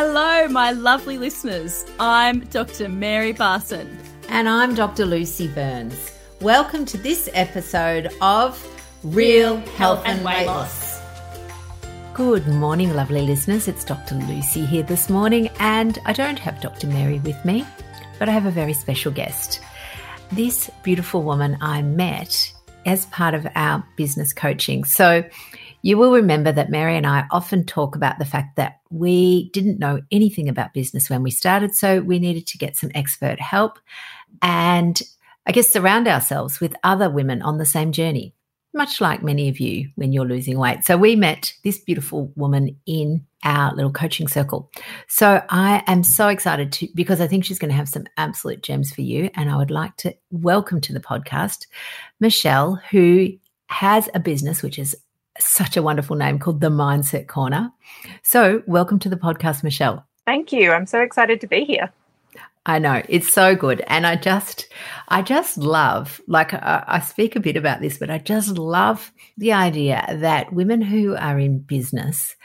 Hello, my lovely listeners. I'm Dr. Mary Barson. And I'm Dr. Lucy Burns. Welcome to this episode of Real Health and, Weight Loss. Good morning, lovely listeners. It's Dr. Lucy here this morning, and I don't have Dr. Mary with me, but I have a very special guest. This beautiful woman I met as part of our business coaching. So, you will remember that Mary and I often talk about the fact that we didn't know anything about business when we started, so we needed to get some expert help and I guess surround ourselves with other women on the same journey, much like many of you when you're losing weight. So we met this beautiful woman in our little coaching circle. So I am so excited to because I think she's going to have some absolute gems for you and I would like to welcome to the podcast Michelle who has a business which is such a wonderful name called The Mindset Corner. So, welcome to the podcast, Michelle. Thank you. I'm so excited to be here. I know it's so good, and I just, I just love. Like I, I speak a bit about this, but I just love the idea that women who are in business,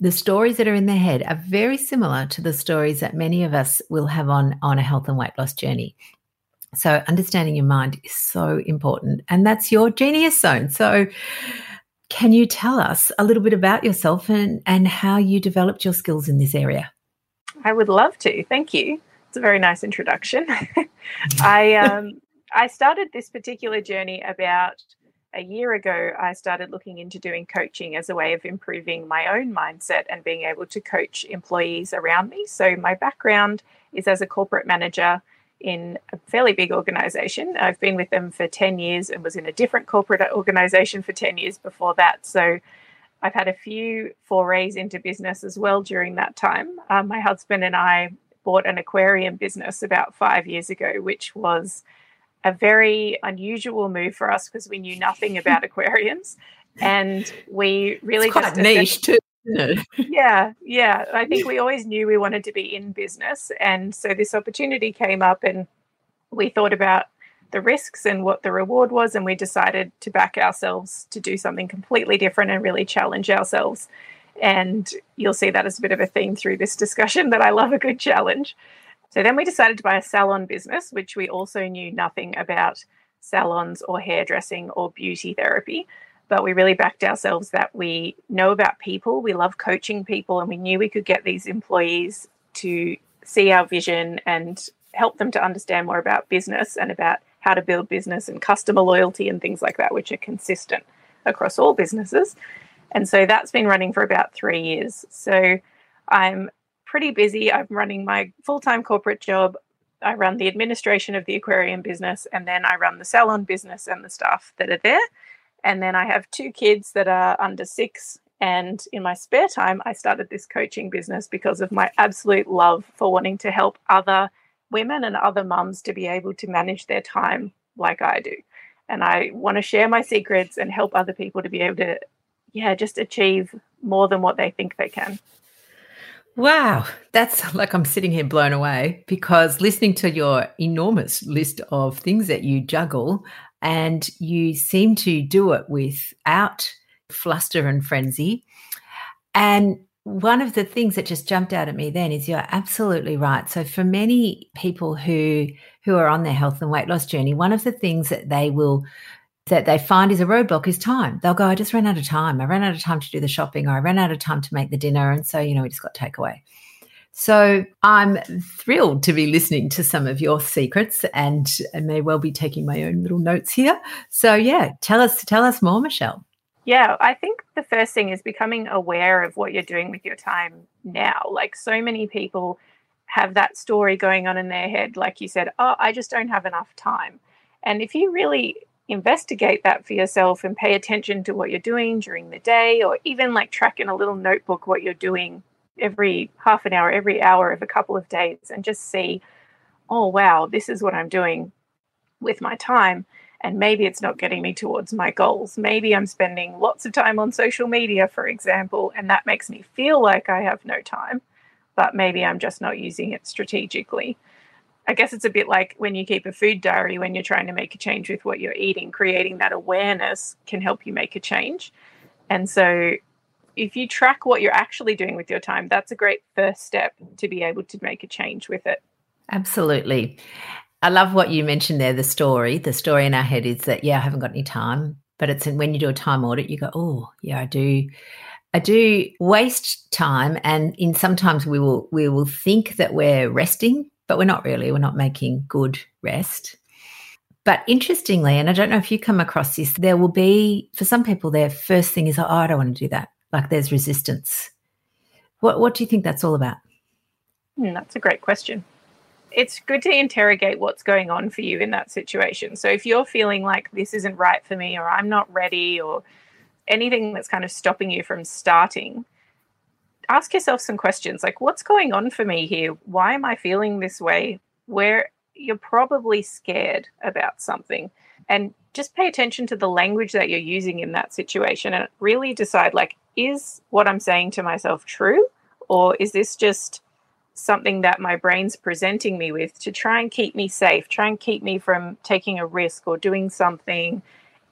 the stories that are in their head are very similar to the stories that many of us will have on on a health and weight loss journey. So understanding your mind is so important, and that's your genius zone. So can you tell us a little bit about yourself and, and how you developed your skills in this area? I would love to. Thank you. It's a very nice introduction. I um, I started this particular journey about a year ago. I started looking into doing coaching as a way of improving my own mindset and being able to coach employees around me. So my background is as a corporate manager in a fairly big organization. I've been with them for 10 years and was in a different corporate organization for 10 years before that. So I've had a few forays into business as well during that time. Um, my husband and I bought an aquarium business about five years ago, which was a very unusual move for us because we knew nothing about aquariums. And we really it's quite just niche too yeah, yeah. I think we always knew we wanted to be in business. And so this opportunity came up, and we thought about the risks and what the reward was. And we decided to back ourselves to do something completely different and really challenge ourselves. And you'll see that as a bit of a theme through this discussion that I love a good challenge. So then we decided to buy a salon business, which we also knew nothing about salons or hairdressing or beauty therapy but we really backed ourselves that we know about people, we love coaching people, and we knew we could get these employees to see our vision and help them to understand more about business and about how to build business and customer loyalty and things like that, which are consistent across all businesses. And so that's been running for about three years. So I'm pretty busy. I'm running my full time corporate job. I run the administration of the aquarium business, and then I run the salon business and the staff that are there. And then I have two kids that are under six. And in my spare time, I started this coaching business because of my absolute love for wanting to help other women and other mums to be able to manage their time like I do. And I want to share my secrets and help other people to be able to, yeah, just achieve more than what they think they can. Wow, that's like I'm sitting here blown away because listening to your enormous list of things that you juggle, and you seem to do it without fluster and frenzy. And one of the things that just jumped out at me then is you're absolutely right. So for many people who who are on their health and weight loss journey, one of the things that they will that they find is a roadblock is time. They'll go, I just ran out of time. I ran out of time to do the shopping, or I ran out of time to make the dinner. And so, you know, we just got takeaway. So I'm thrilled to be listening to some of your secrets and, may well be taking my own little notes here. So yeah, tell us tell us more, Michelle. Yeah, I think the first thing is becoming aware of what you're doing with your time now. Like so many people have that story going on in their head, like you said, oh, I just don't have enough time. And if you really investigate that for yourself and pay attention to what you're doing during the day, or even like track in a little notebook what you're doing every half an hour, every hour of a couple of days and just see, oh, wow, this is what I'm doing with my time. And maybe it's not getting me towards my goals. Maybe I'm spending lots of time on social media, for example, and that makes me feel like I have no time, but maybe I'm just not using it strategically. I guess it's a bit like when you keep a food diary when you're trying to make a change with what you're eating, creating that awareness can help you make a change. And so if you track what you're actually doing with your time, that's a great first step to be able to make a change with it. Absolutely. I love what you mentioned there the story. The story in our head is that, yeah, I haven't got any time. But it's when you do a time audit, you go, oh, yeah, I do. I do waste time, and in sometimes we will we will think that we're resting, but we're not really. We're not making good rest. But interestingly, and I don't know if you come across this, there will be for some people their first thing is, oh, I don't want to do that. Like there's resistance. What what do you think that's all about? Mm, that's a great question it's good to interrogate what's going on for you in that situation. So if you're feeling like this isn't right for me or I'm not ready or anything that's kind of stopping you from starting, ask yourself some questions like what's going on for me here? Why am I feeling this way? Where you're probably scared about something and just pay attention to the language that you're using in that situation and really decide like is what I'm saying to myself true or is this just something that my brain's presenting me with to try and keep me safe, try and keep me from taking a risk or doing something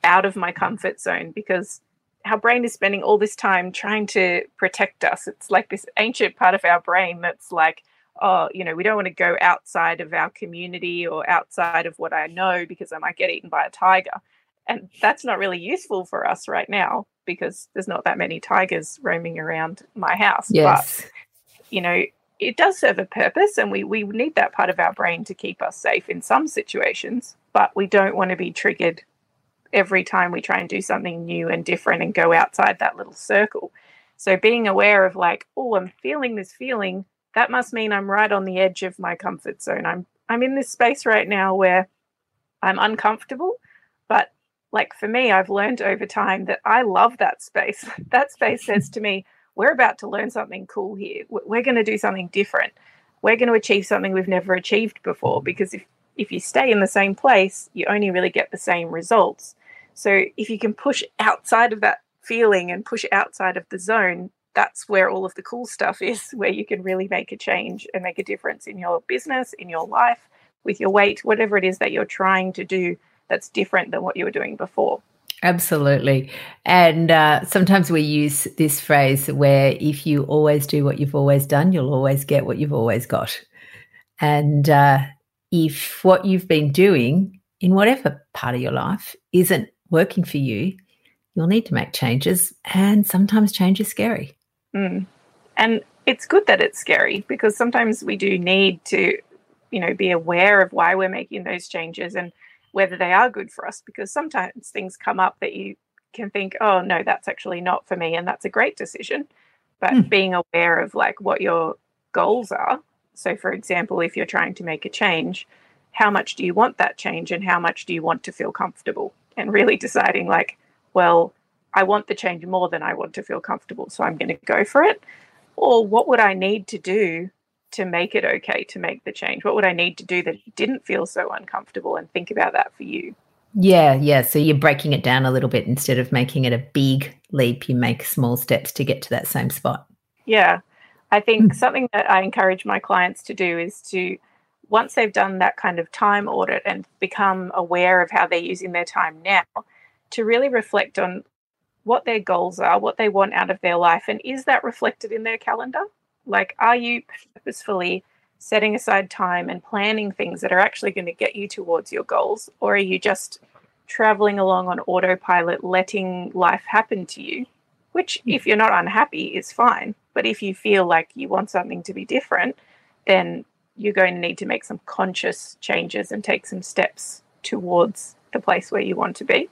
out of my comfort zone because our brain is spending all this time trying to protect us. It's like this ancient part of our brain that's like, oh, you know, we don't want to go outside of our community or outside of what I know because I might get eaten by a tiger. And that's not really useful for us right now because there's not that many tigers roaming around my house. Yes. But, you know, it does serve a purpose and we, we need that part of our brain to keep us safe in some situations, but we don't want to be triggered every time we try and do something new and different and go outside that little circle. So being aware of like, oh, I'm feeling this feeling, that must mean I'm right on the edge of my comfort zone. I'm I'm in this space right now where I'm uncomfortable, but like for me, I've learned over time that I love that space. that space says to me, we're about to learn something cool here. We're going to do something different. We're going to achieve something we've never achieved before because if, if you stay in the same place, you only really get the same results. So if you can push outside of that feeling and push outside of the zone, that's where all of the cool stuff is, where you can really make a change and make a difference in your business, in your life, with your weight, whatever it is that you're trying to do that's different than what you were doing before. Absolutely. And uh, sometimes we use this phrase where if you always do what you've always done, you'll always get what you've always got. And uh, if what you've been doing in whatever part of your life isn't working for you, you'll need to make changes. And sometimes change is scary. Mm. And it's good that it's scary because sometimes we do need to, you know, be aware of why we're making those changes and whether they are good for us because sometimes things come up that you can think oh no that's actually not for me and that's a great decision but mm. being aware of like what your goals are so for example if you're trying to make a change how much do you want that change and how much do you want to feel comfortable and really deciding like well i want the change more than i want to feel comfortable so i'm going to go for it or what would i need to do to make it okay to make the change? What would I need to do that didn't feel so uncomfortable and think about that for you? Yeah, yeah. So you're breaking it down a little bit instead of making it a big leap, you make small steps to get to that same spot. Yeah. I think mm. something that I encourage my clients to do is to, once they've done that kind of time audit and become aware of how they're using their time now, to really reflect on what their goals are, what they want out of their life, and is that reflected in their calendar? Like, are you purposefully setting aside time and planning things that are actually going to get you towards your goals? Or are you just traveling along on autopilot, letting life happen to you? Which, if you're not unhappy, is fine. But if you feel like you want something to be different, then you're going to need to make some conscious changes and take some steps towards the place where you want to be.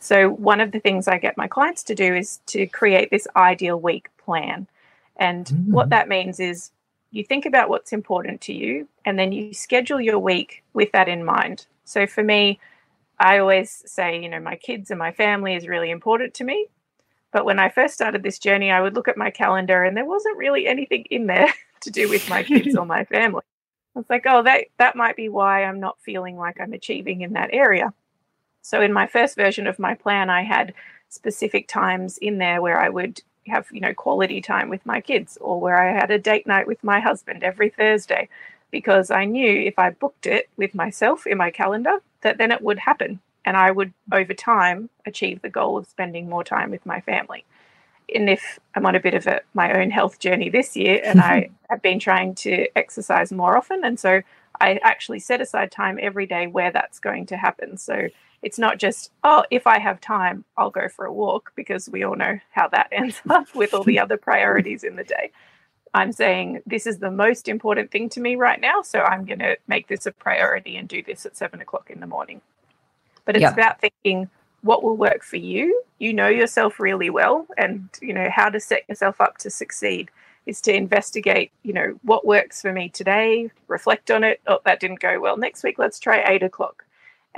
So, one of the things I get my clients to do is to create this ideal week plan. And mm-hmm. what that means is you think about what's important to you and then you schedule your week with that in mind. So for me, I always say, you know, my kids and my family is really important to me. But when I first started this journey, I would look at my calendar and there wasn't really anything in there to do with my kids or my family. I was like, oh, that that might be why I'm not feeling like I'm achieving in that area. So in my first version of my plan, I had specific times in there where I would have you know quality time with my kids or where I had a date night with my husband every Thursday because I knew if I booked it with myself in my calendar that then it would happen and I would over time achieve the goal of spending more time with my family. and if I'm on a bit of a, my own health journey this year, and I have been trying to exercise more often, and so I actually set aside time every day where that's going to happen. So it's not just oh, if I have time, I'll go for a walk because we all know how that ends up with all the other priorities in the day. I'm saying this is the most important thing to me right now, so I'm going to make this a priority and do this at seven o'clock in the morning. But it's yep. about thinking what will work for you. You know yourself really well, and you know how to set yourself up to succeed is to investigate, you know, what works for me today, reflect on it. Oh, that didn't go well. Next week, let's try eight o'clock.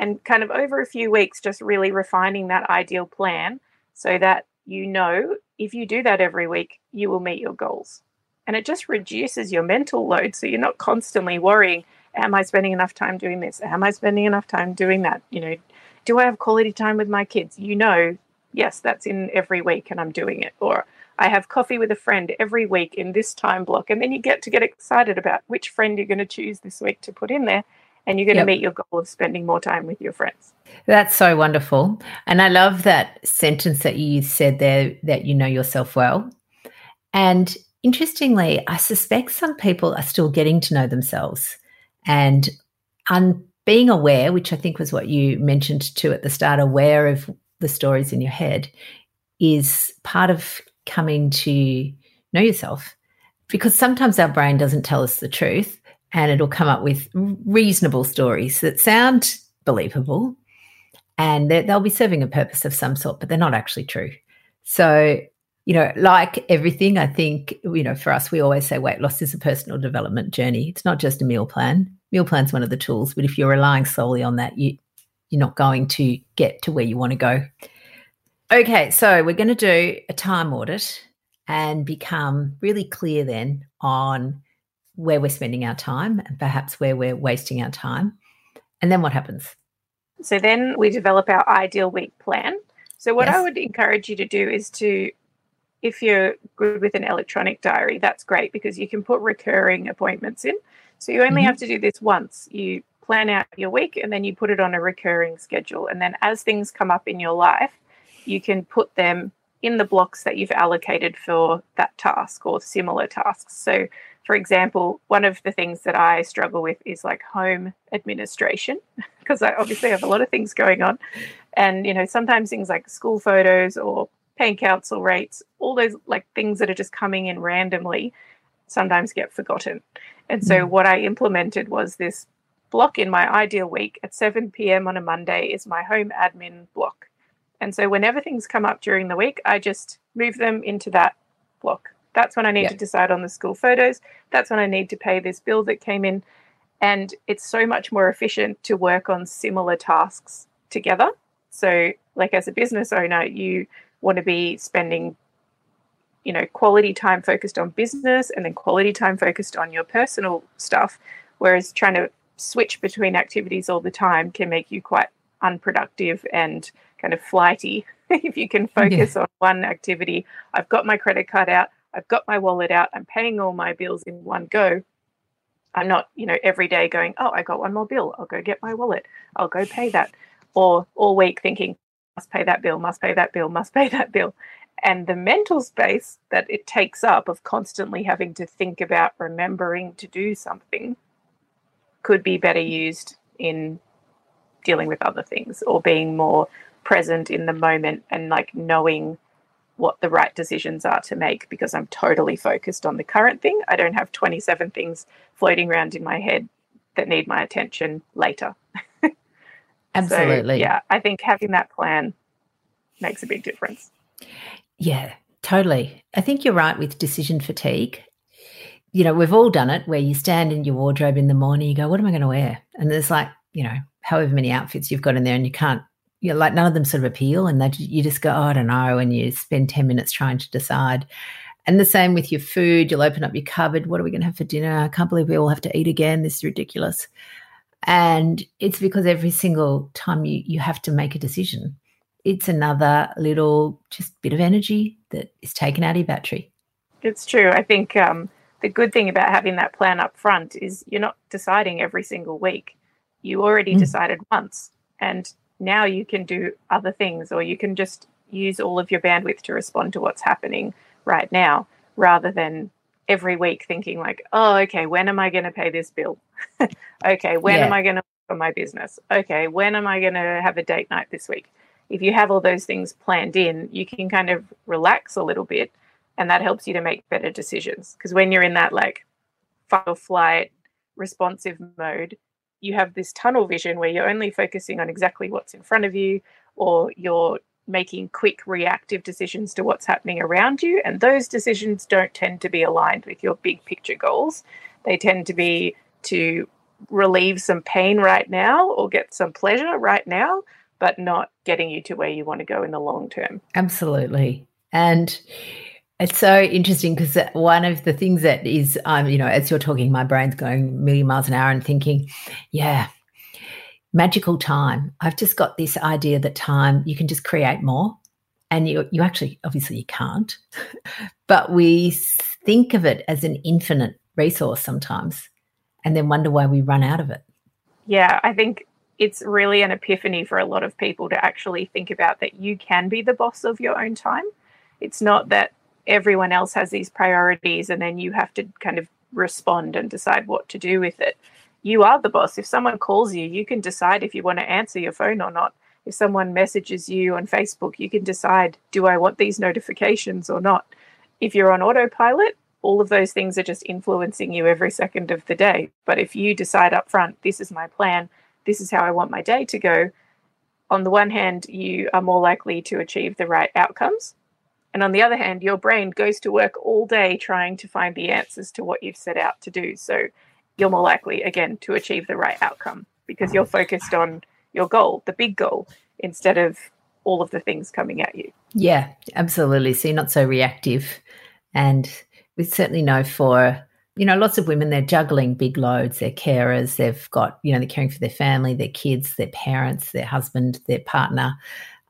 And kind of over a few weeks, just really refining that ideal plan so that you know if you do that every week, you will meet your goals. And it just reduces your mental load. So you're not constantly worrying, am I spending enough time doing this? Am I spending enough time doing that? You know, do I have quality time with my kids? You know, yes, that's in every week and I'm doing it. Or I have coffee with a friend every week in this time block. And then you get to get excited about which friend you're going to choose this week to put in there. And you're going yep. to meet your goal of spending more time with your friends. That's so wonderful. And I love that sentence that you said there that you know yourself well. And interestingly, I suspect some people are still getting to know themselves and un- being aware, which I think was what you mentioned too at the start, aware of the stories in your head is part of coming to know yourself. Because sometimes our brain doesn't tell us the truth and it'll come up with reasonable stories that sound believable and they'll be serving a purpose of some sort, but they're not actually true. So, you know, like everything, I think, you know, for us, we always say weight loss is a personal development journey. It's not just a meal plan meal plan's one of the tools, but if you're relying solely on that, you you're not going to get to where you want to go. Okay, so we're going to do a time audit and become really clear then on where we're spending our time and perhaps where we're wasting our time. And then what happens? So then we develop our ideal week plan. So what yes. I would encourage you to do is to if you're good with an electronic diary, that's great because you can put recurring appointments in. So you only mm-hmm. have to do this once. You plan out your week and then you put it on a recurring schedule. And then as things come up in your life, you can put them in the blocks that you've allocated for that task or similar tasks. So, for example, one of the things that I struggle with is like home administration because I obviously have a lot of things going on. And, you know, sometimes things like school photos or paying council rates, all those like things that are just coming in randomly sometimes get forgotten. And so, mm. what I implemented was this block in my ideal week at 7 p.m. on a Monday is my home admin block. And so, whenever things come up during the week, I just move them into that block. That's when I need yeah. to decide on the school photos. That's when I need to pay this bill that came in. And it's so much more efficient to work on similar tasks together. So, like as a business owner, you want to be spending you know quality time focused on business and then quality time focused on your personal stuff whereas trying to switch between activities all the time can make you quite unproductive and kind of flighty if you can focus yeah. on one activity i've got my credit card out i've got my wallet out i'm paying all my bills in one go. I'm not you know every day going oh i got one more bill i'll go get my wallet i'll go pay that or all week thinking must pay that bill must pay that bill must pay that bill. And the mental space that it takes up of constantly having to think about remembering to do something could be better used in dealing with other things or being more present in the moment and like knowing what the right decisions are to make because I'm totally focused on the current thing. I don't have 27 things floating around in my head that need my attention later. Absolutely. so, yeah, I think having that plan makes a big difference. Yeah, totally. I think you're right with decision fatigue. You know, we've all done it where you stand in your wardrobe in the morning, you go, What am I going to wear? And there's like, you know, however many outfits you've got in there, and you can't, you know, like none of them sort of appeal. And they, you just go, oh, I don't know. And you spend 10 minutes trying to decide. And the same with your food. You'll open up your cupboard. What are we going to have for dinner? I can't believe we all have to eat again. This is ridiculous. And it's because every single time you, you have to make a decision it's another little just bit of energy that is taken out of your battery. It's true. I think um, the good thing about having that plan up front is you're not deciding every single week. You already mm. decided once, and now you can do other things, or you can just use all of your bandwidth to respond to what's happening right now rather than every week thinking like oh okay when am i going to pay this bill? Okay when yeah. am i going to for my business? Okay when am i going to have a date night this week? If you have all those things planned in you can kind of relax a little bit and that helps you to make better decisions. Because when you're in that like fight or flight responsive mode you have this tunnel vision where you're only focusing on exactly what's in front of you or you're making quick reactive decisions to what's happening around you and those decisions don't tend to be aligned with your big picture goals. They tend to be to relieve some pain right now or get some pleasure right now but not getting you to where you want to go in the long term. Absolutely. And it's so interesting because one of the things that is, um, you know, as you're talking, my brain's going a million miles an hour and thinking, yeah, magical time. I've just got this idea that time you can just create more, and you you actually obviously you can't, but we think of it as an infinite resource sometimes, and then wonder why we run out of it. Yeah, I think it's really an epiphany for a lot of people to actually think about that you can be the boss of your own time. It's not that everyone else has these priorities and then you have to kind of respond and decide what to do with it. You are the boss. If someone calls you, you can decide if you want to answer your phone or not. If someone messages you on Facebook, you can decide do I want these notifications or not? If you're on autopilot, all of those things are just influencing you every second of the day. But if you decide up front, this is my plan, this is how I want my day to go, on the one hand, you are more likely to achieve the right outcomes. And on the other hand, your brain goes to work all day trying to find the answers to what you've set out to do. So you're more likely, again, to achieve the right outcome because you're focused on your goal, the big goal, instead of all of the things coming at you. Yeah, absolutely. So you're not so reactive. And we certainly know for, you know, lots of women, they're juggling big loads. They're carers. They've got, you know, they're caring for their family, their kids, their parents, their husband, their partner,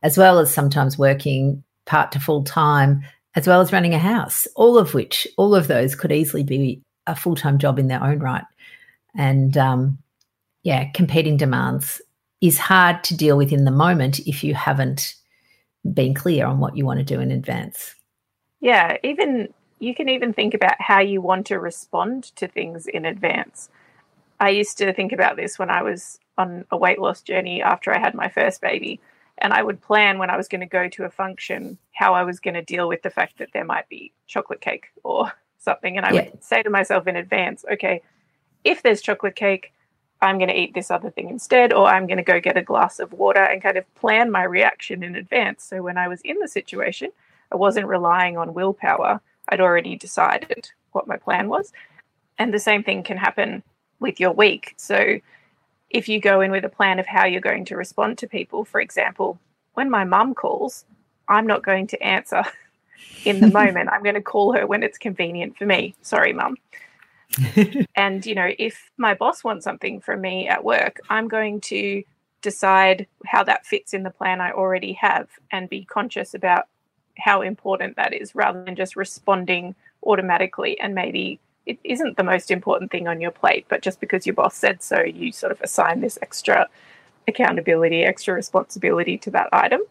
as well as sometimes working part to full time, as well as running a house, all of which, all of those could easily be a full time job in their own right. And um, yeah, competing demands is hard to deal with in the moment if you haven't been clear on what you want to do in advance. Yeah, even you can even think about how you want to respond to things in advance. I used to think about this when I was on a weight loss journey after I had my first baby and I would plan when I was going to go to a function how I was going to deal with the fact that there might be chocolate cake or something. And I yeah. would say to myself in advance, okay, if there's chocolate cake, I'm going to eat this other thing instead, or I'm going to go get a glass of water and kind of plan my reaction in advance. So when I was in the situation, I wasn't relying on willpower. I'd already decided what my plan was. And the same thing can happen with your week. So if you go in with a plan of how you're going to respond to people, for example, when my mum calls, I'm not going to answer in the moment. I'm going to call her when it's convenient for me. Sorry, mum. and, you know, if my boss wants something from me at work, I'm going to decide how that fits in the plan I already have and be conscious about how important that is rather than just responding automatically and maybe it isn't the most important thing on your plate, but just because your boss said so, you sort of assign this extra accountability, extra responsibility to that item.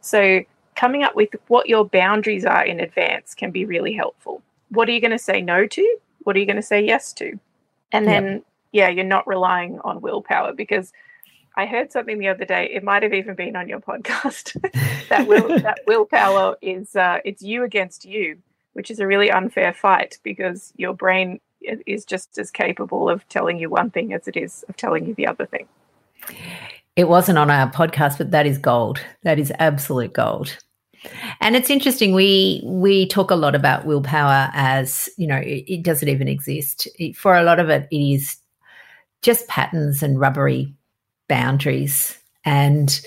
So, coming up with what your boundaries are in advance can be really helpful. What are you going to say no to? What are you going to say yes to? And then, yep. yeah, you're not relying on willpower because I heard something the other day. It might have even been on your podcast. that will that willpower is uh, it's you against you which is a really unfair fight because your brain is just as capable of telling you one thing as it is of telling you the other thing. It wasn't on our podcast, but that is gold. That is absolute gold. And it's interesting. We we talk a lot about willpower as you know, it, it doesn't even exist. It, for a lot of it, it is just patterns and rubbery boundaries. And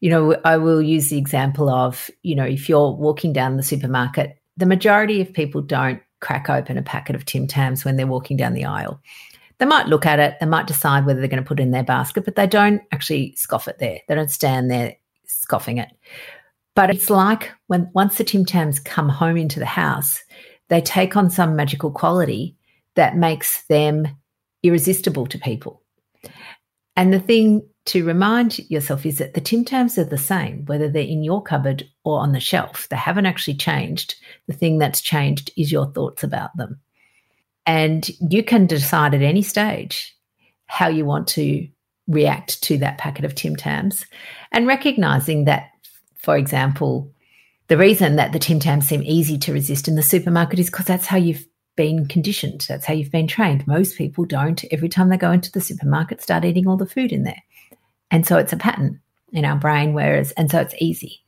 you know, I will use the example of you know, if you're walking down the supermarket the majority of people don't crack open a packet of Tim Tams when they're walking down the aisle. They might look at it, they might decide whether they're going to put it in their basket, but they don't actually scoff it there. They don't stand there scoffing it. But it's like when once the Tim Tams come home into the house, they take on some magical quality that makes them irresistible to people. And the thing to remind yourself is that the Tim Tams are the same, whether they're in your cupboard or on the shelf. They haven't actually changed. The thing that's changed is your thoughts about them. And you can decide at any stage how you want to react to that packet of Tim Tams and recognizing that, for example, the reason that the Tim Tams seem easy to resist in the supermarket is because that's how you've been conditioned. That's how you've been trained. Most people don't, every time they go into the supermarket, start eating all the food in there. And so it's a pattern in our brain, whereas, and so it's easy.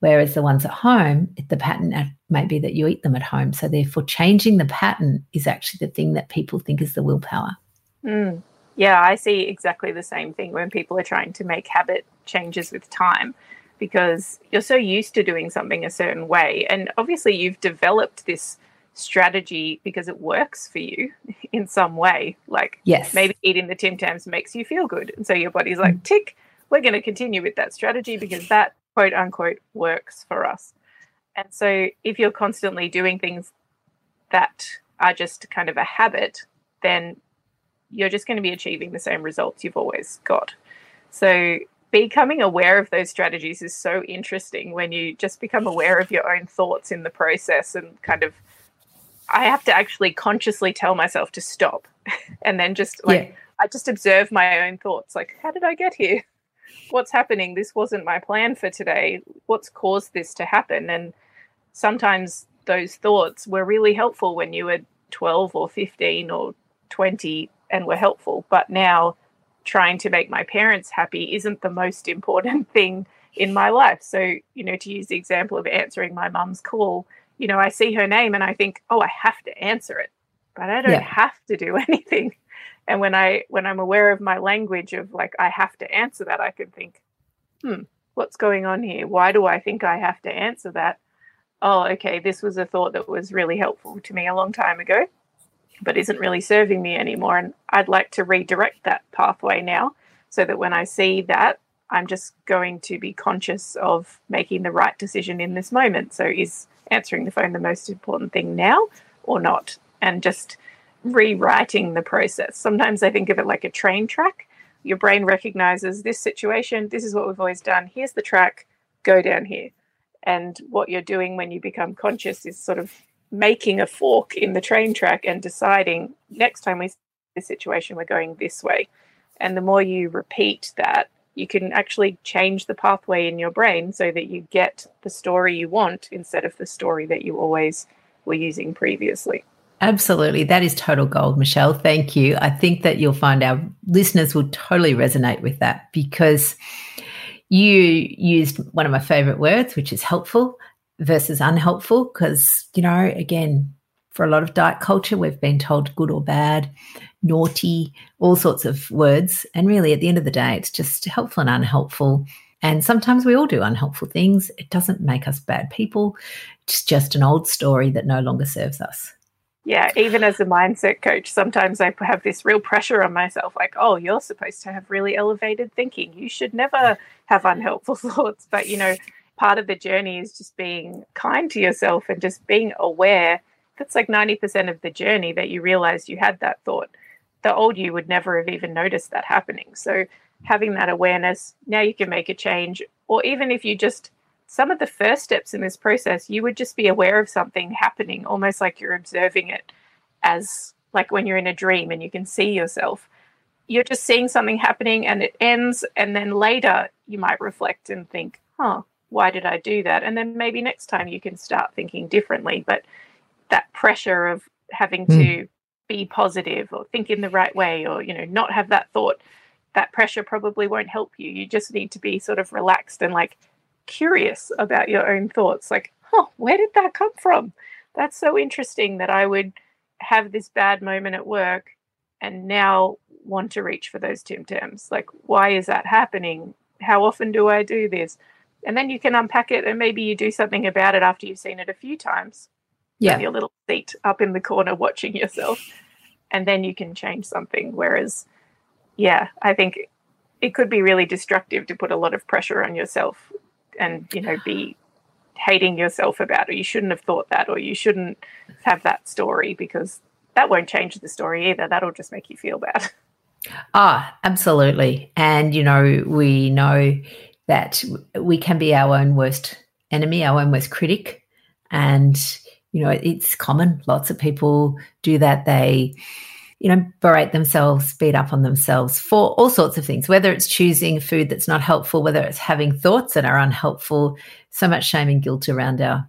Whereas the ones at home, the pattern may be that you eat them at home. So therefore, changing the pattern is actually the thing that people think is the willpower. Mm. Yeah, I see exactly the same thing when people are trying to make habit changes with time because you're so used to doing something a certain way. And obviously, you've developed this strategy because it works for you in some way. Like, yes, maybe eating the Tim Tams makes you feel good. And so your body's like, tick, we're going to continue with that strategy because that quote unquote works for us. And so if you're constantly doing things that are just kind of a habit, then you're just going to be achieving the same results you've always got. So, becoming aware of those strategies is so interesting when you just become aware of your own thoughts in the process and kind of I have to actually consciously tell myself to stop and then just like yeah. I just observe my own thoughts like how did I get here? What's happening? This wasn't my plan for today. What's caused this to happen? And sometimes those thoughts were really helpful when you were 12 or 15 or 20 and were helpful. But now trying to make my parents happy isn't the most important thing in my life. So, you know, to use the example of answering my mum's call, you know, I see her name and I think, oh, I have to answer it, but I don't yeah. have to do anything. And when I when I'm aware of my language of like I have to answer that, I can think, hmm, what's going on here? Why do I think I have to answer that? Oh, okay, this was a thought that was really helpful to me a long time ago but isn't really serving me anymore. And I'd like to redirect that pathway now so that when I see that, I'm just going to be conscious of making the right decision in this moment. So, is answering the phone the most important thing now or not? And just rewriting the process. Sometimes I think of it like a train track. Your brain recognizes this situation, this is what we've always done, here's the track, go down here. And what you're doing when you become conscious is sort of making a fork in the train track and deciding next time we see this situation, we're going this way. And the more you repeat that, you can actually change the pathway in your brain so that you get the story you want instead of the story that you always were using previously. Absolutely. That is total gold, Michelle. Thank you. I think that you'll find our listeners will totally resonate with that because you used one of my favorite words, which is helpful versus unhelpful because, you know, again, for a lot of diet culture, we've been told good or bad, naughty, all sorts of words. And really, at the end of the day, it's just helpful and unhelpful. And sometimes we all do unhelpful things. It doesn't make us bad people. It's just an old story that no longer serves us. Yeah, even as a mindset coach, sometimes I have this real pressure on myself like, oh, you're supposed to have really elevated thinking. You should never have unhelpful thoughts. But, you know, part of the journey is just being kind to yourself and just being aware. That's like 90% of the journey that you realize you had that thought. The old you would never have even noticed that happening. So, having that awareness, now you can make a change. Or even if you just, some of the first steps in this process, you would just be aware of something happening, almost like you're observing it as like when you're in a dream and you can see yourself. You're just seeing something happening and it ends. And then later you might reflect and think, oh, why did I do that? And then maybe next time you can start thinking differently. But that pressure of having mm. to be positive or think in the right way or, you know, not have that thought, that pressure probably won't help you. You just need to be sort of relaxed and like curious about your own thoughts. Like, oh, where did that come from? That's so interesting that I would have this bad moment at work and now want to reach for those Tim Tams. Like, why is that happening? How often do I do this? and then you can unpack it and maybe you do something about it after you've seen it a few times yeah. your little seat up in the corner watching yourself. And then you can change something. Whereas yeah i think it could be really destructive to put a lot of pressure on yourself and you know be hating yourself about it. You shouldn't have thought that or you shouldn't have that story because that won't change the story either. That'll just make you feel bad. Ah, absolutely. And, you know, we know that we can be our own worst enemy, our own worst critic. And, you know, it's common. Lots of people do that. They, you know, berate themselves, beat up on themselves for all sorts of things, whether it's choosing food that's not helpful, whether it's having thoughts that are unhelpful, so much shame and guilt around our,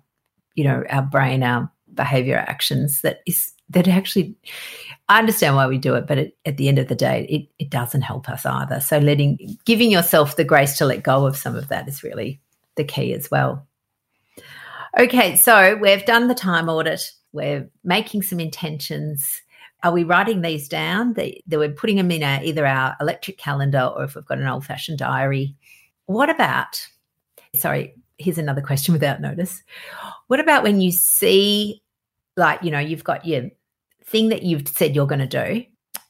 you know, our brain, our behavior, actions that is, that actually, I understand why we do it, but it, at the end of the day, it, it doesn't help us either. So letting, giving yourself the grace to let go of some of that is really the key as well. Okay, so we've done the time audit. We're making some intentions are we writing these down? That, we're putting them in our, either our electric calendar or if we've got an old fashioned diary. What about, sorry, here's another question without notice. What about when you see, like, you know, you've got your thing that you've said you're going to do,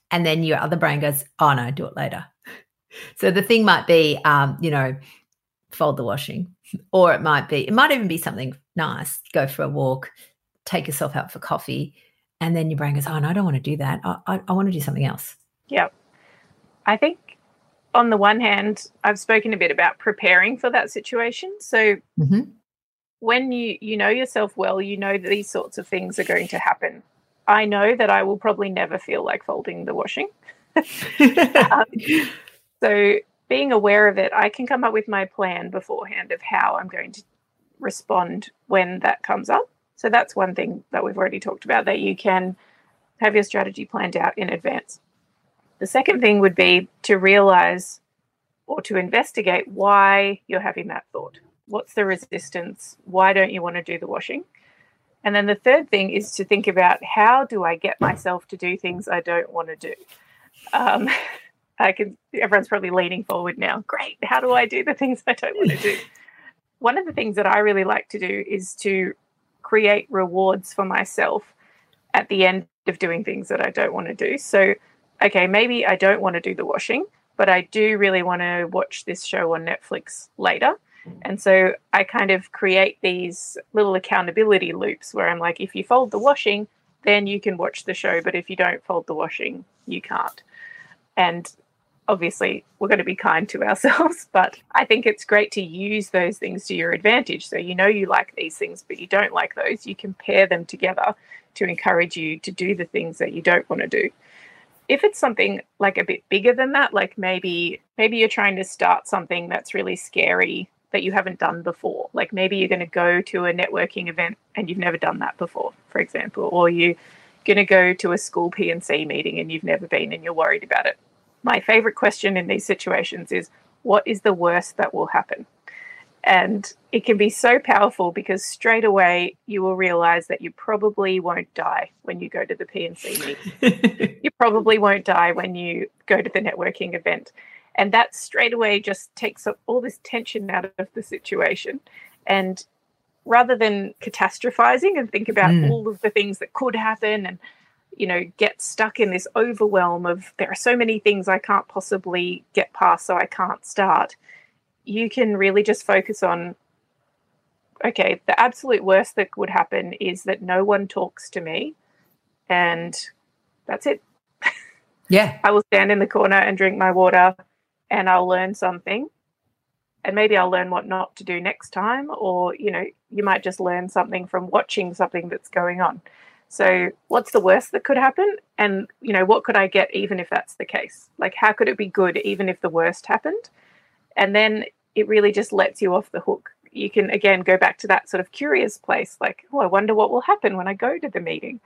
and then your other brain goes, oh no, do it later. So the thing might be, um, you know, fold the washing, or it might be, it might even be something nice, go for a walk, take yourself out for coffee and then your brain goes, "Oh no, I don't want to do that. I, I, I want to do something else." Yeah, I think on the one hand, I've spoken a bit about preparing for that situation. So mm-hmm. when you you know yourself well, you know that these sorts of things are going to happen. I know that I will probably never feel like folding the washing. um, so being aware of it, I can come up with my plan beforehand of how I'm going to respond when that comes up. So that's one thing that we've already talked about that you can have your strategy planned out in advance. The second thing would be to realize or to investigate why you're having that thought. What's the resistance? Why don't you want to do the washing? And then the third thing is to think about how do I get myself to do things I don't want to do? Um, I can. Everyone's probably leaning forward now. Great. How do I do the things I don't want to do? One of the things that I really like to do is to create rewards for myself at the end of doing things that I don't want to do. So, okay, maybe I don't want to do the washing, but I do really want to watch this show on Netflix later. Mm. And so I kind of create these little accountability loops where I'm like, if you fold the washing, then you can watch the show. But if you don't fold the washing, you can't. And obviously we're going to be kind to ourselves, but I think it's great to use those things to your advantage. So you know you like these things, but you don't like those. You can pair them together to encourage you to do the things that you don't want to do. If it's something like a bit bigger than that, like maybe maybe you're trying to start something that's really scary that you haven't done before. Like maybe you're going to go to a networking event and you've never done that before, for example, or you are going to go to a school P&C meeting and you've never been and you're worried about it my favorite question in these situations is what is the worst that will happen? And it can be so powerful because straight away you will realize that you probably won't die when you go to the P&C meeting. you probably won't die when you go to the networking event. And that straight away just takes all this tension out of the situation. And rather than catastrophizing and think about mm. all of the things that could happen and you know, get stuck in this overwhelm of there are so many things I can't possibly get past, so I can't start, you can really just focus on okay, the absolute worst that would happen is that no one talks to me, and that's it. Yeah. I will stand in the corner and drink my water, and I'll learn something. And maybe I'll learn what not to do next time, or, you know, you might just learn something from watching something that's going on. So, what's the worst that could happen? And, you know, what could I get even if that's the case? Like, how could it be good even if the worst happened? And then it really just lets you off the hook. You can, again, go back to that sort of curious place like, oh, I wonder what will happen when I go to the meeting.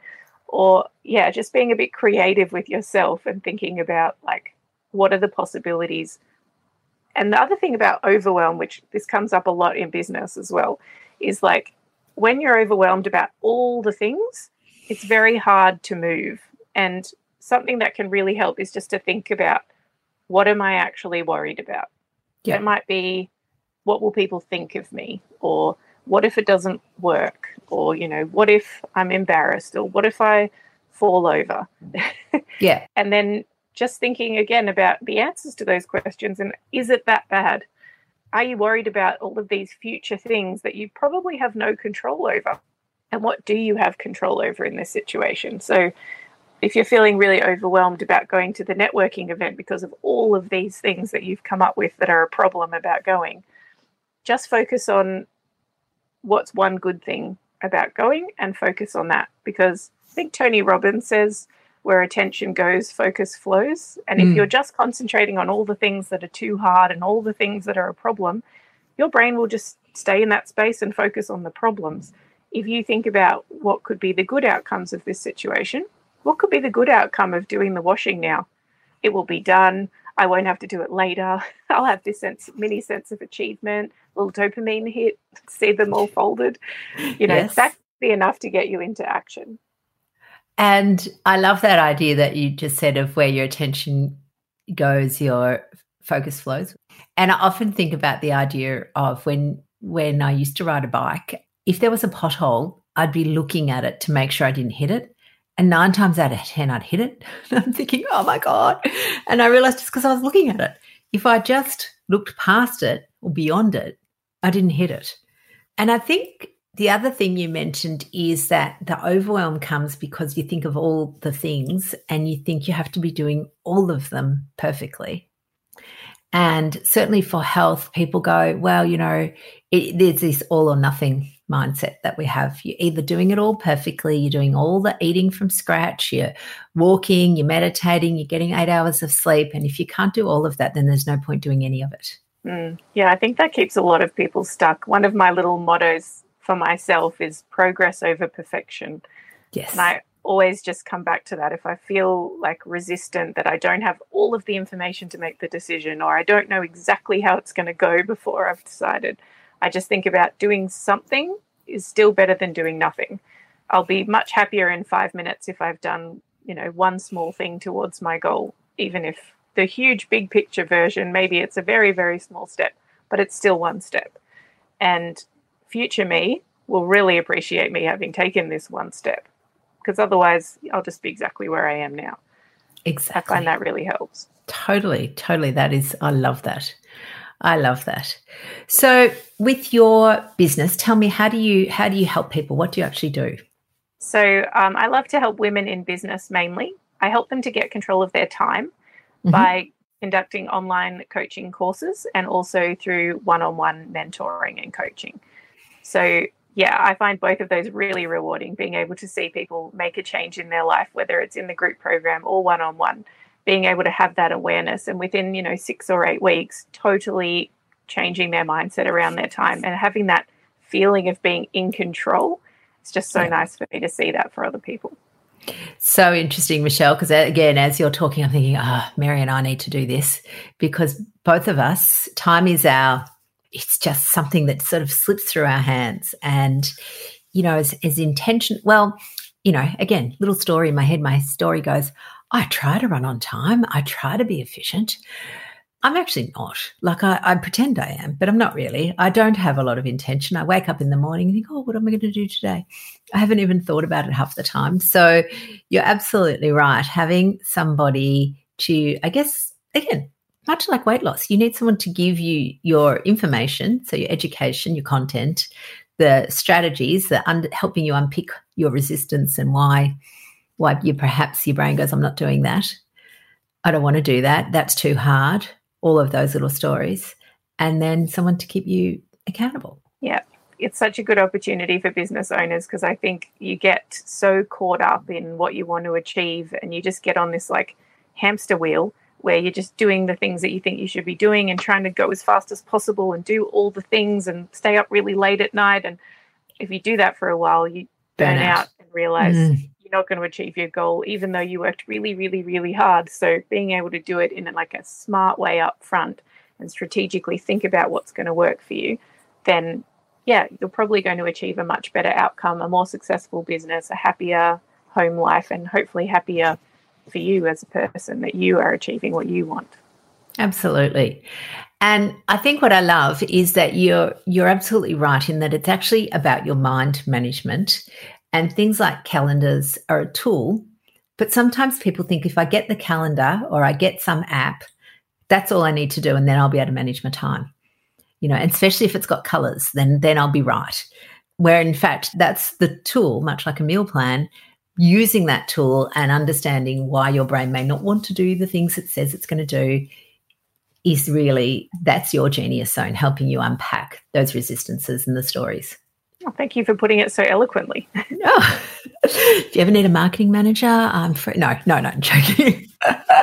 Or, yeah, just being a bit creative with yourself and thinking about, like, what are the possibilities? And the other thing about overwhelm, which this comes up a lot in business as well, is like when you're overwhelmed about all the things, it's very hard to move. And something that can really help is just to think about what am I actually worried about? Yeah. It might be what will people think of me? Or what if it doesn't work? Or, you know, what if I'm embarrassed? Or what if I fall over? Yeah. and then just thinking again about the answers to those questions and is it that bad? Are you worried about all of these future things that you probably have no control over? And what do you have control over in this situation? So, if you're feeling really overwhelmed about going to the networking event because of all of these things that you've come up with that are a problem about going, just focus on what's one good thing about going and focus on that. Because I think Tony Robbins says, where attention goes, focus flows. And if mm. you're just concentrating on all the things that are too hard and all the things that are a problem, your brain will just stay in that space and focus on the problems. If you think about what could be the good outcomes of this situation, what could be the good outcome of doing the washing now? It will be done. I won't have to do it later. I'll have this sense, mini sense of achievement, little dopamine hit, see them all folded. You know, yes. that be enough to get you into action. And I love that idea that you just said of where your attention goes, your focus flows. And I often think about the idea of when when I used to ride a bike, if there was a pothole, I'd be looking at it to make sure I didn't hit it. And nine times out of 10, I'd hit it. I'm thinking, oh my God. And I realized it's because I was looking at it. If I just looked past it or beyond it, I didn't hit it. And I think the other thing you mentioned is that the overwhelm comes because you think of all the things and you think you have to be doing all of them perfectly. And certainly for health, people go, well, you know, it, there's this all or nothing mindset that we have. You're either doing it all perfectly, you're doing all the eating from scratch, you're walking, you're meditating, you're getting eight hours of sleep. And if you can't do all of that, then there's no point doing any of it. Mm, yeah, I think that keeps a lot of people stuck. One of my little mottos for myself is progress over perfection. Yes. And I always just come back to that. If I feel like resistant, that I don't have all of the information to make the decision, or I don't know exactly how it's going to go before I've decided, I just think about doing something is still better than doing nothing. I'll be much happier in five minutes if I've done, you know, one small thing towards my goal, even if the huge big picture version, maybe it's a very, very small step, but it's still one step. And future me will really appreciate me having taken this one step because otherwise I'll just be exactly where I am now. Exactly. I find that really helps. Totally, totally. That is, I love that. I love that. So, with your business, tell me how do you how do you help people? What do you actually do? So, um, I love to help women in business mainly. I help them to get control of their time mm-hmm. by conducting online coaching courses and also through one-on-one mentoring and coaching. So, yeah, I find both of those really rewarding. Being able to see people make a change in their life, whether it's in the group program or one-on-one being able to have that awareness and within, you know, six or eight weeks, totally changing their mindset around their time and having that feeling of being in control. It's just so yeah. nice for me to see that for other people. So interesting, Michelle, because uh, again, as you're talking, I'm thinking, ah, oh, Mary and I need to do this because both of us, time is our, it's just something that sort of slips through our hands. And, you know, as, as intention, well, you know, again, little story in my head, my story goes, I try to run on time. I try to be efficient. I'm actually not. Like I, I, pretend I am, but I'm not really. I don't have a lot of intention. I wake up in the morning and think, oh, what am I going to do today? I haven't even thought about it half the time. So you're absolutely right. Having somebody to, I guess, again, much like weight loss, you need someone to give you your information, so your education, your content, the strategies that under, helping you unpick your resistance and why why you perhaps your brain goes, I'm not doing that. I don't want to do that. That's too hard. All of those little stories. And then someone to keep you accountable. Yeah. It's such a good opportunity for business owners because I think you get so caught up in what you want to achieve and you just get on this like hamster wheel where you're just doing the things that you think you should be doing and trying to go as fast as possible and do all the things and stay up really late at night. And if you do that for a while, you burn, burn out. out. and realize mm not going to achieve your goal, even though you worked really, really, really hard. So being able to do it in like a smart way up front and strategically think about what's going to work for you, then yeah, you're probably going to achieve a much better outcome, a more successful business, a happier home life, and hopefully happier for you as a person that you are achieving what you want. Absolutely. And I think what I love is that you're you're absolutely right in that it's actually about your mind management and things like calendars are a tool. But sometimes people think if I get the calendar or I get some app, that's all I need to do, and then I'll be able to manage my time. You know, and especially if it's got colors, then then I'll be right. Where in fact, that's the tool, much like a meal plan, using that tool and understanding why your brain may not want to do the things it says it's going to do is really that's your genius zone helping you unpack those resistances and the stories. Oh, thank you for putting it so eloquently. oh. Do you ever need a marketing manager? Um, I'm free. No, no, no, I'm joking.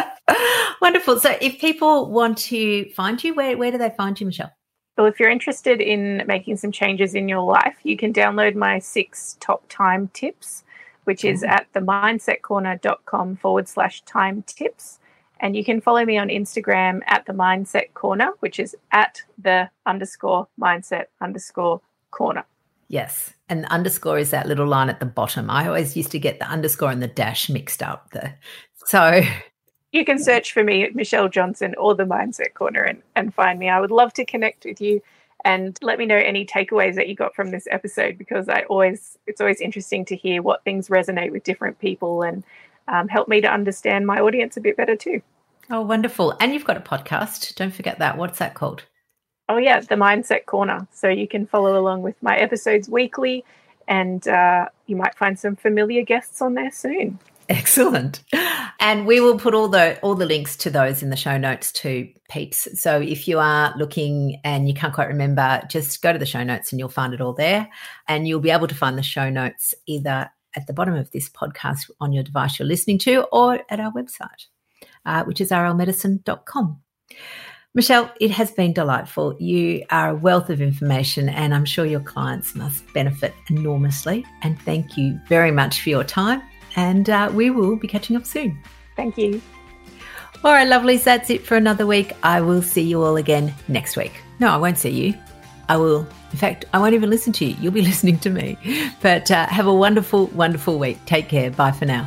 Wonderful. So, if people want to find you, where, where do they find you, Michelle? Well, if you're interested in making some changes in your life, you can download my six top time tips, which is at themindsetcorner.com forward slash time tips. And you can follow me on Instagram at the Mindset Corner, which is at the underscore mindset underscore corner. Yes. And the underscore is that little line at the bottom. I always used to get the underscore and the dash mixed up there. So you can search for me at Michelle Johnson or the Mindset Corner and, and find me. I would love to connect with you and let me know any takeaways that you got from this episode because I always it's always interesting to hear what things resonate with different people and um, help me to understand my audience a bit better too. Oh, wonderful! And you've got a podcast. Don't forget that. What's that called? Oh yeah, the Mindset Corner. So you can follow along with my episodes weekly, and uh, you might find some familiar guests on there soon. Excellent. And we will put all the all the links to those in the show notes too, peeps. So if you are looking and you can't quite remember, just go to the show notes and you'll find it all there. And you'll be able to find the show notes either at the bottom of this podcast on your device you're listening to or at our website, uh, which is rlmedicine.com. Michelle, it has been delightful. You are a wealth of information, and I'm sure your clients must benefit enormously. And thank you very much for your time and uh, we will be catching up soon. Thank you. All right, lovelies, that's it for another week. I will see you all again next week. No, I won't see you. I will, in fact, I won't even listen to you. You'll be listening to me. But uh, have a wonderful, wonderful week. Take care. Bye for now.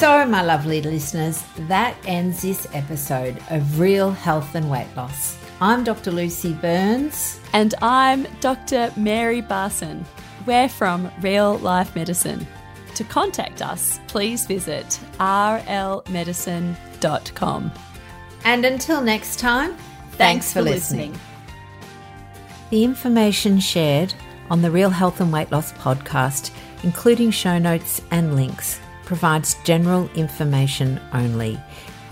So, my lovely listeners, that ends this episode of Real Health and Weight Loss. I'm Dr. Lucy Burns. And I'm Dr. Mary Barson. We're from Real Life Medicine. To contact us, please visit rlmedicine.com. And until next time, thanks, thanks for, for listening. listening. The information shared on the Real Health and Weight Loss podcast, including show notes and links, provides general information only.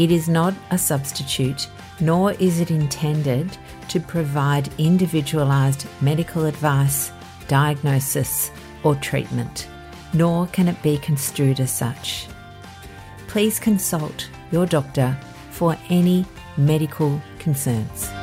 It is not a substitute nor is it intended to provide individualized medical advice, diagnosis, or treatment, nor can it be construed as such. Please consult your doctor for any medical concerns.